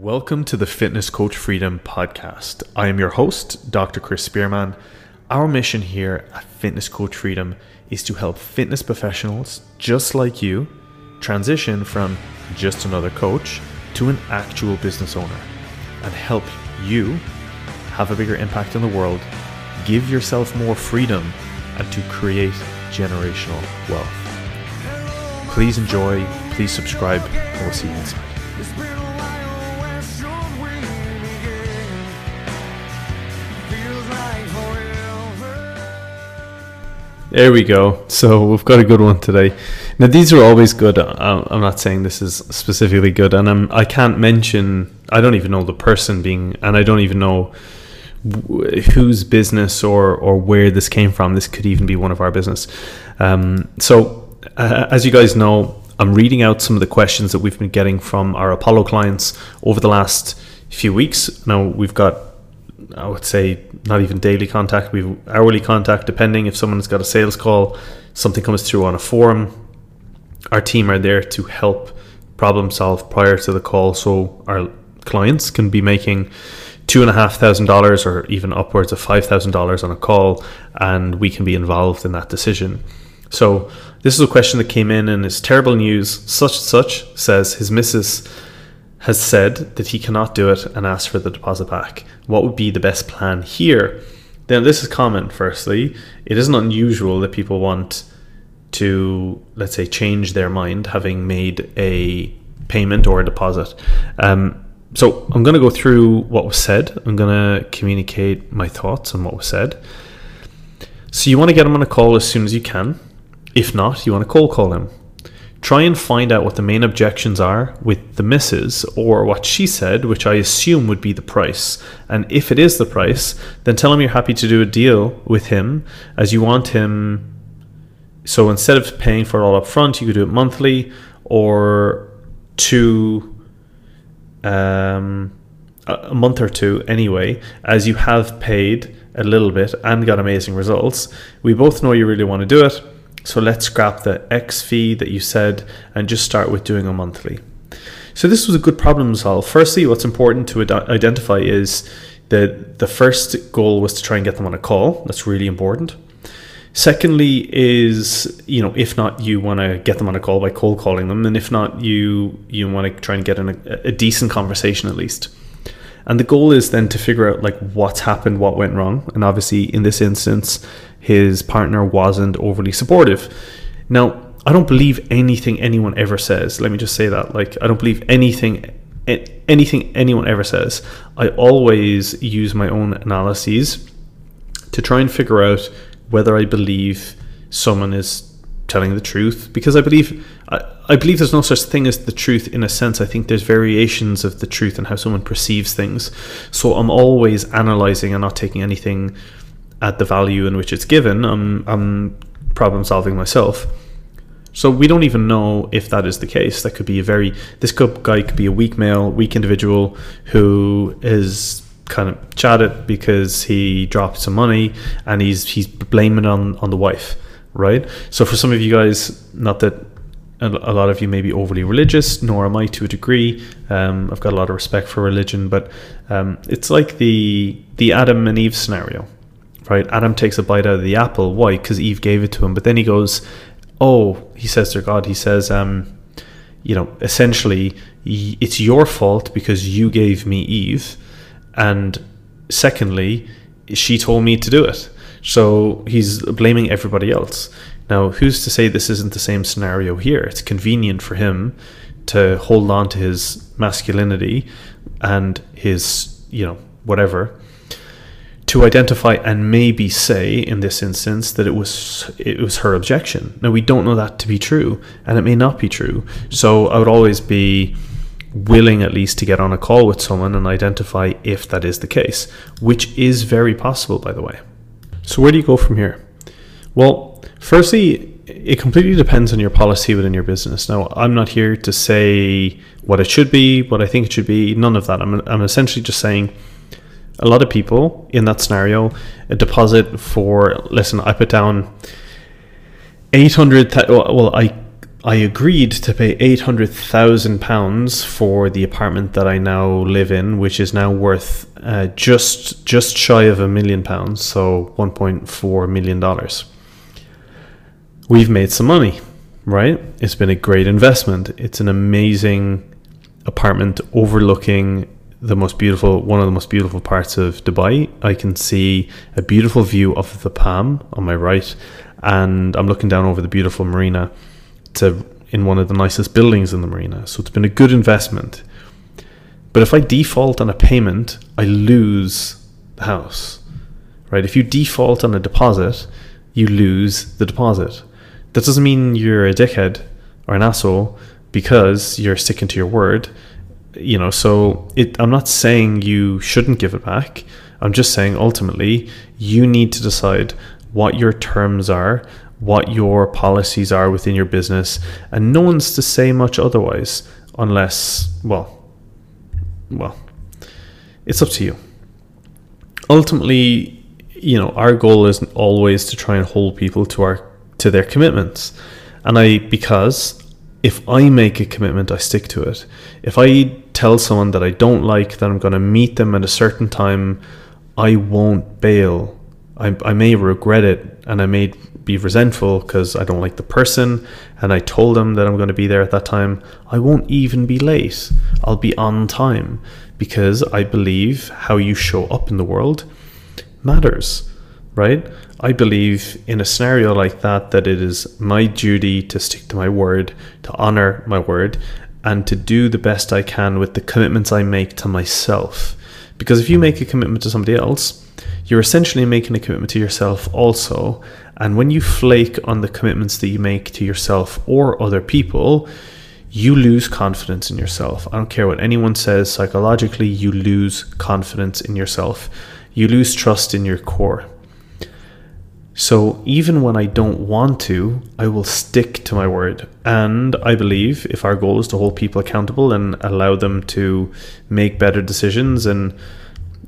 Welcome to the Fitness Coach Freedom podcast. I am your host, Dr. Chris Spearman. Our mission here at Fitness Coach Freedom is to help fitness professionals just like you transition from just another coach to an actual business owner and help you have a bigger impact in the world, give yourself more freedom, and to create generational wealth. Please enjoy, please subscribe, and we'll see you inside. There we go. So we've got a good one today. Now these are always good. I'm not saying this is specifically good, and I'm I can't mention. I don't even know the person being, and I don't even know wh- whose business or or where this came from. This could even be one of our business. Um, so uh, as you guys know, I'm reading out some of the questions that we've been getting from our Apollo clients over the last few weeks. Now we've got I would say not even daily contact, we've hourly contact, depending if someone's got a sales call, something comes through on a forum. Our team are there to help problem solve prior to the call so our clients can be making two and a half thousand dollars or even upwards of five thousand dollars on a call and we can be involved in that decision. So this is a question that came in and it's terrible news. Such such says his missus has said that he cannot do it and asked for the deposit back. What would be the best plan here? Now, this is common, firstly. It isn't unusual that people want to, let's say, change their mind having made a payment or a deposit. Um, so, I'm going to go through what was said. I'm going to communicate my thoughts on what was said. So, you want to get him on a call as soon as you can. If not, you want to cold call him try and find out what the main objections are with the missus or what she said, which I assume would be the price. And if it is the price, then tell him you're happy to do a deal with him as you want him. So instead of paying for it all up front, you could do it monthly or two, um, a a month or two anyway, as you have paid a little bit and got amazing results. We both know you really want to do it. So let's scrap the X fee that you said and just start with doing a monthly. So this was a good problem to solve. Firstly, what's important to ide- identify is that the first goal was to try and get them on a call. That's really important. Secondly, is you know if not you want to get them on a call by cold calling them, and if not you you want to try and get in a, a decent conversation at least. And the goal is then to figure out like what's happened, what went wrong, and obviously in this instance, his partner wasn't overly supportive. Now, I don't believe anything anyone ever says. Let me just say that. Like, I don't believe anything anything anyone ever says. I always use my own analyses to try and figure out whether I believe someone is telling the truth because I believe I, I believe there's no such thing as the truth in a sense. I think there's variations of the truth and how someone perceives things. So I'm always analyzing and not taking anything at the value in which it's given. I'm I'm problem solving myself. So we don't even know if that is the case. That could be a very this guy could be a weak male, weak individual who is kind of chatted because he dropped some money and he's he's blaming it on on the wife, right? So for some of you guys, not that a lot of you may be overly religious, nor am I to a degree. Um, I've got a lot of respect for religion, but um, it's like the the Adam and Eve scenario, right? Adam takes a bite out of the apple. Why? Because Eve gave it to him. But then he goes, "Oh," he says to God. He says, um, "You know, essentially, it's your fault because you gave me Eve, and secondly, she told me to do it." So he's blaming everybody else. Now, who's to say this isn't the same scenario here? It's convenient for him to hold on to his masculinity and his, you know, whatever to identify and maybe say in this instance that it was it was her objection. Now we don't know that to be true, and it may not be true. So I would always be willing at least to get on a call with someone and identify if that is the case, which is very possible, by the way. So where do you go from here? Well, firstly, it completely depends on your policy within your business. Now, I'm not here to say what it should be, what I think it should be, none of that. I'm, I'm essentially just saying a lot of people in that scenario a deposit for listen i put down 800 th- well i I agreed to pay eight hundred thousand pounds for the apartment that I now live in, which is now worth uh, just just shy of a million pounds, so one point four million dollars. We've made some money, right? It's been a great investment. It's an amazing apartment overlooking the most beautiful one of the most beautiful parts of Dubai. I can see a beautiful view of the Palm on my right, and I'm looking down over the beautiful marina to in one of the nicest buildings in the marina. So it's been a good investment. But if I default on a payment, I lose the house. Right? If you default on a deposit, you lose the deposit. That doesn't mean you're a dickhead or an asshole because you're sticking to your word. You know, so it I'm not saying you shouldn't give it back. I'm just saying ultimately you need to decide what your terms are, what your policies are within your business, and no one's to say much otherwise unless, well, well, it's up to you. Ultimately, you know, our goal isn't always to try and hold people to our to their commitments. And I because if I make a commitment, I stick to it. If I tell someone that I don't like that I'm going to meet them at a certain time, I won't bail. I, I may regret it and I may be resentful because I don't like the person and I told them that I'm going to be there at that time. I won't even be late. I'll be on time because I believe how you show up in the world matters, right? I believe in a scenario like that that it is my duty to stick to my word, to honor my word, and to do the best I can with the commitments I make to myself. Because if you make a commitment to somebody else, you're essentially making a commitment to yourself also. And when you flake on the commitments that you make to yourself or other people, you lose confidence in yourself. I don't care what anyone says, psychologically, you lose confidence in yourself. You lose trust in your core. So even when I don't want to, I will stick to my word. And I believe if our goal is to hold people accountable and allow them to make better decisions and,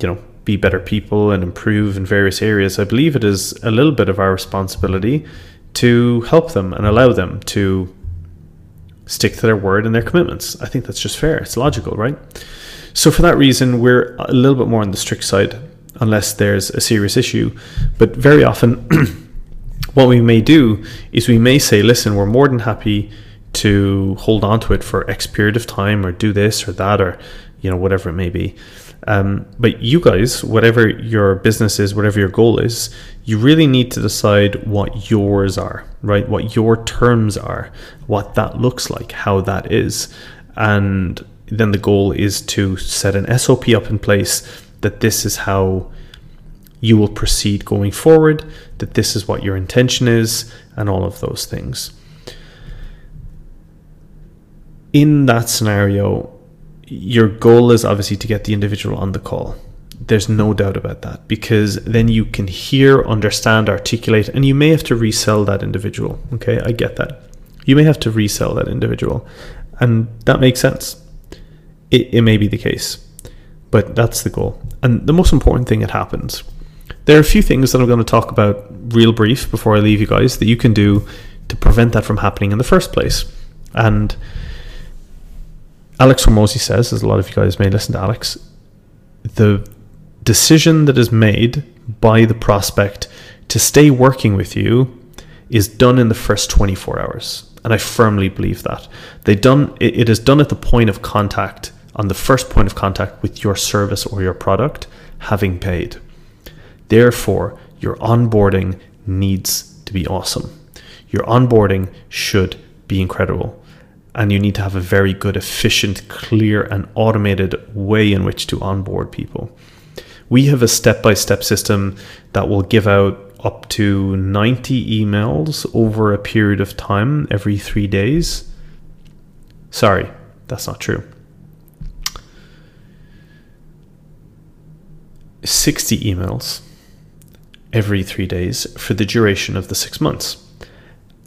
you know, be better people and improve in various areas, I believe it is a little bit of our responsibility to help them and allow them to stick to their word and their commitments. I think that's just fair. It's logical, right? So for that reason, we're a little bit more on the strict side unless there's a serious issue. But very often, what we may do is we may say, listen, we're more than happy to hold on to it for X period of time or do this or that or, you know, whatever it may be. Um, but you guys, whatever your business is, whatever your goal is, you really need to decide what yours are, right? What your terms are, what that looks like, how that is. And then the goal is to set an SOP up in place that this is how you will proceed going forward, that this is what your intention is, and all of those things. In that scenario, your goal is obviously to get the individual on the call. There's no doubt about that because then you can hear, understand, articulate, and you may have to resell that individual. Okay, I get that. You may have to resell that individual, and that makes sense. It, it may be the case, but that's the goal. And the most important thing that happens there are a few things that I'm going to talk about real brief before I leave you guys that you can do to prevent that from happening in the first place. And Alex Hormozi says, as a lot of you guys may listen to Alex, the decision that is made by the prospect to stay working with you is done in the first 24 hours. And I firmly believe that. They done it is done at the point of contact, on the first point of contact with your service or your product, having paid. Therefore, your onboarding needs to be awesome. Your onboarding should be incredible. And you need to have a very good, efficient, clear, and automated way in which to onboard people. We have a step by step system that will give out up to 90 emails over a period of time every three days. Sorry, that's not true. 60 emails every three days for the duration of the six months.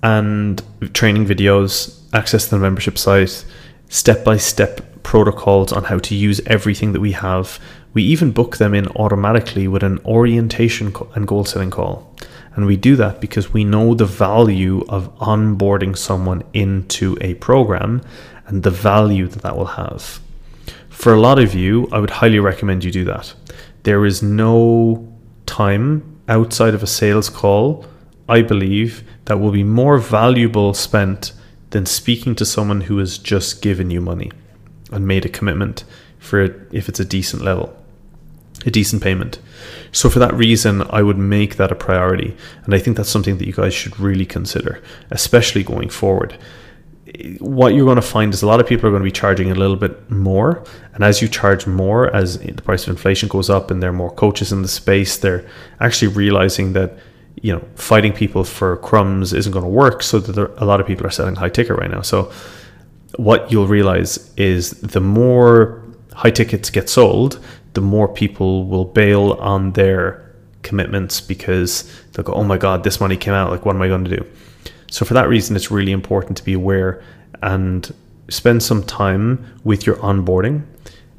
And training videos, access to the membership site, step by step protocols on how to use everything that we have. We even book them in automatically with an orientation and goal setting call. And we do that because we know the value of onboarding someone into a program and the value that that will have. For a lot of you, I would highly recommend you do that. There is no time outside of a sales call, I believe, that will be more valuable spent than speaking to someone who has just given you money and made a commitment for it if it's a decent level, a decent payment. So, for that reason, I would make that a priority. And I think that's something that you guys should really consider, especially going forward what you're going to find is a lot of people are going to be charging a little bit more and as you charge more as the price of inflation goes up and there are more coaches in the space they're actually realizing that you know fighting people for crumbs isn't going to work so that there, a lot of people are selling high ticket right now so what you'll realize is the more high tickets get sold the more people will bail on their commitments because they'll go oh my god this money came out like what am i going to do so for that reason, it's really important to be aware and spend some time with your onboarding,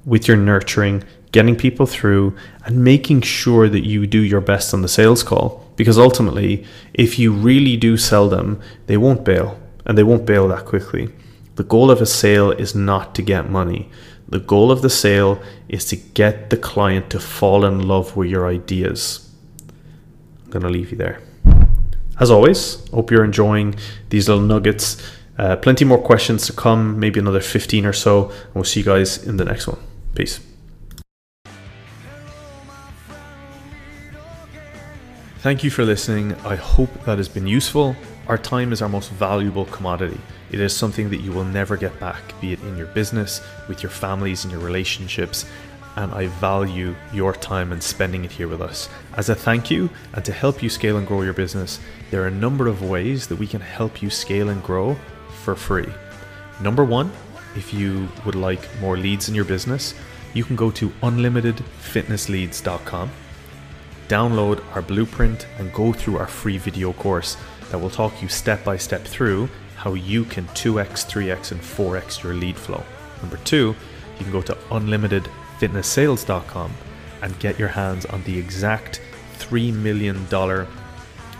with your nurturing, getting people through, and making sure that you do your best on the sales call. Because ultimately, if you really do sell them, they won't bail, and they won't bail that quickly. The goal of a sale is not to get money. The goal of the sale is to get the client to fall in love with your ideas. I'm going to leave you there. As always, hope you're enjoying these little nuggets. Uh, plenty more questions to come, maybe another 15 or so. And we'll see you guys in the next one. Peace. Thank you for listening. I hope that has been useful. Our time is our most valuable commodity. It is something that you will never get back, be it in your business, with your families, and your relationships. And I value your time and spending it here with us. As a thank you and to help you scale and grow your business, there are a number of ways that we can help you scale and grow for free. Number one, if you would like more leads in your business, you can go to unlimitedfitnessleads.com download our blueprint and go through our free video course that will talk you step by step through how you can 2x, 3x, and 4x your lead flow. Number two, you can go to unlimitedfitnesssales.com and get your hands on the exact $3 million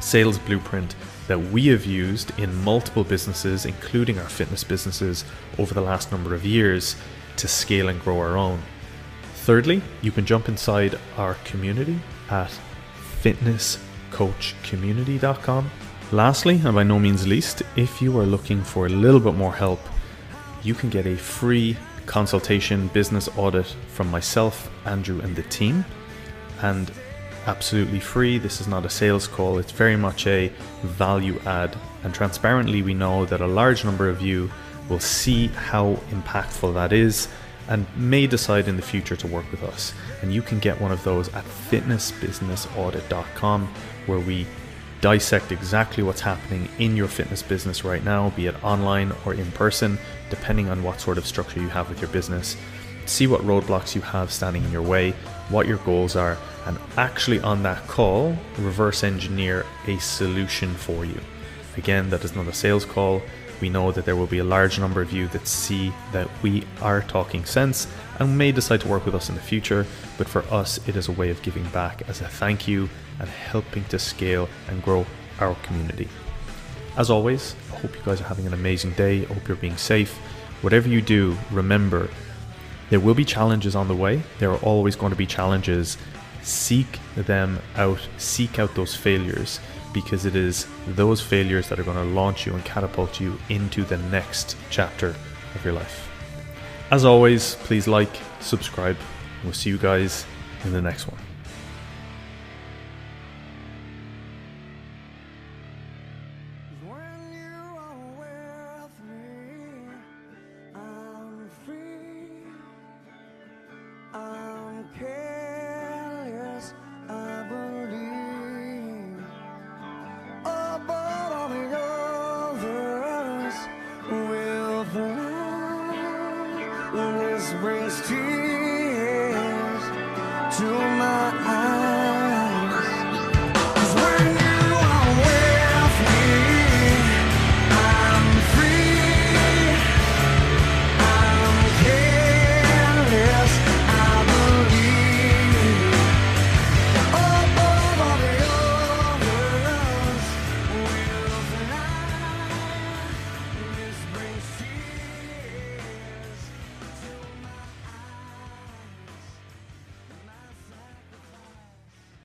sales blueprint that we have used in multiple businesses, including our fitness businesses, over the last number of years to scale and grow our own. Thirdly, you can jump inside our community at fitnesscoachcommunity.com. Lastly, and by no means least, if you are looking for a little bit more help, you can get a free consultation business audit from myself, Andrew, and the team. And absolutely free. This is not a sales call, it's very much a value add. And transparently, we know that a large number of you will see how impactful that is and may decide in the future to work with us. And you can get one of those at fitnessbusinessaudit.com where we dissect exactly what's happening in your fitness business right now, be it online or in person, depending on what sort of structure you have with your business. See what roadblocks you have standing in your way, what your goals are, and actually on that call, reverse engineer a solution for you. Again, that is not a sales call. We know that there will be a large number of you that see that we are talking sense and may decide to work with us in the future, but for us, it is a way of giving back as a thank you and helping to scale and grow our community. As always, I hope you guys are having an amazing day. I hope you're being safe. Whatever you do, remember there will be challenges on the way. There are always going to be challenges. Seek them out, seek out those failures because it is those failures that are going to launch you and catapult you into the next chapter of your life. As always, please like, subscribe, and we'll see you guys in the next one.